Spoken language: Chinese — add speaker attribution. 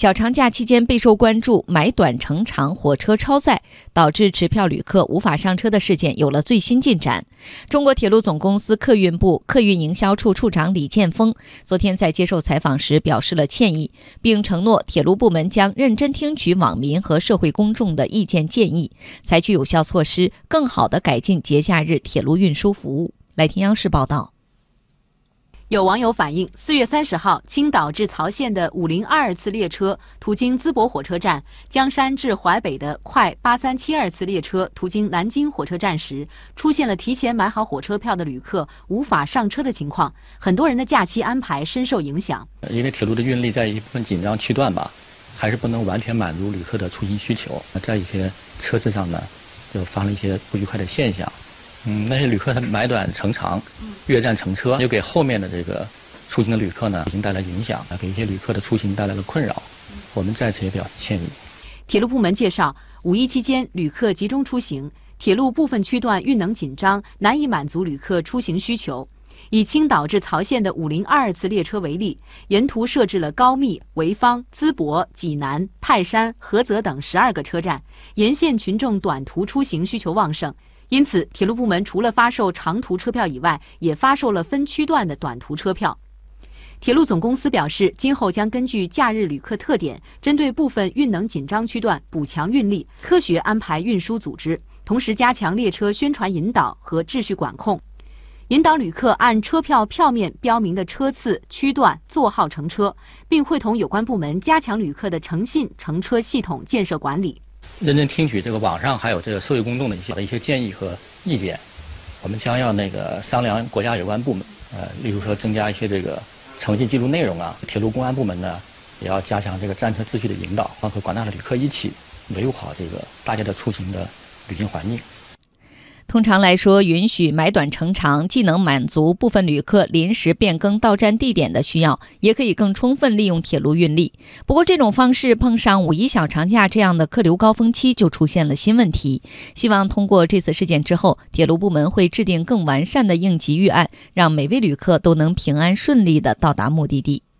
Speaker 1: 小长假期间备受关注，买短乘长火车超载导致持票旅客无法上车的事件有了最新进展。中国铁路总公司客运部客运营销处处长李建峰昨天在接受采访时表示了歉意，并承诺铁路部门将认真听取网民和社会公众的意见建议，采取有效措施，更好地改进节假日铁路运输服务。来听央视报道。
Speaker 2: 有网友反映，四月三十号，青岛至曹县的五零二次列车途经淄博火车站，江山至淮北的快八三七二次列车途经南京火车站时，出现了提前买好火车票的旅客无法上车的情况，很多人的假期安排深受影响。
Speaker 3: 因为铁路的运力在一部分紧张区段吧，还是不能完全满足旅客的出行需求，在一些车次上呢，就发生一些不愉快的现象。嗯，那些旅客他买短乘长，越站乘车，又给后面的这个出行的旅客呢，已经带来影响，给一些旅客的出行带来了困扰。我们在此也表示歉意。
Speaker 2: 铁路部门介绍，五一期间旅客集中出行，铁路部分区段运能紧张，难以满足旅客出行需求。以青岛至曹县的五零二次列车为例，沿途设置了高密、潍坊、淄博、济南、泰山、菏泽等十二个车站，沿线群众短途出行需求旺盛。因此，铁路部门除了发售长途车票以外，也发售了分区段的短途车票。铁路总公司表示，今后将根据假日旅客特点，针对部分运能紧张区段补强运力，科学安排运输组织，同时加强列车宣传引导和秩序管控，引导旅客按车票票面标明的车次、区段、座号乘车，并会同有关部门加强旅客的诚信乘车系统建设管理。
Speaker 3: 认真听取这个网上还有这个社会公众的一些一些建议和意见，我们将要那个商量国家有关部门，呃，例如说增加一些这个诚信记录内容啊，铁路公安部门呢也要加强这个站车秩序的引导，和广大的旅客一起维护好这个大家的出行的旅行环境。
Speaker 1: 通常来说，允许买短乘长，既能满足部分旅客临时变更到站地点的需要，也可以更充分利用铁路运力。不过，这种方式碰上五一小长假这样的客流高峰期，就出现了新问题。希望通过这次事件之后，铁路部门会制定更完善的应急预案，让每位旅客都能平安顺利地到达目的地。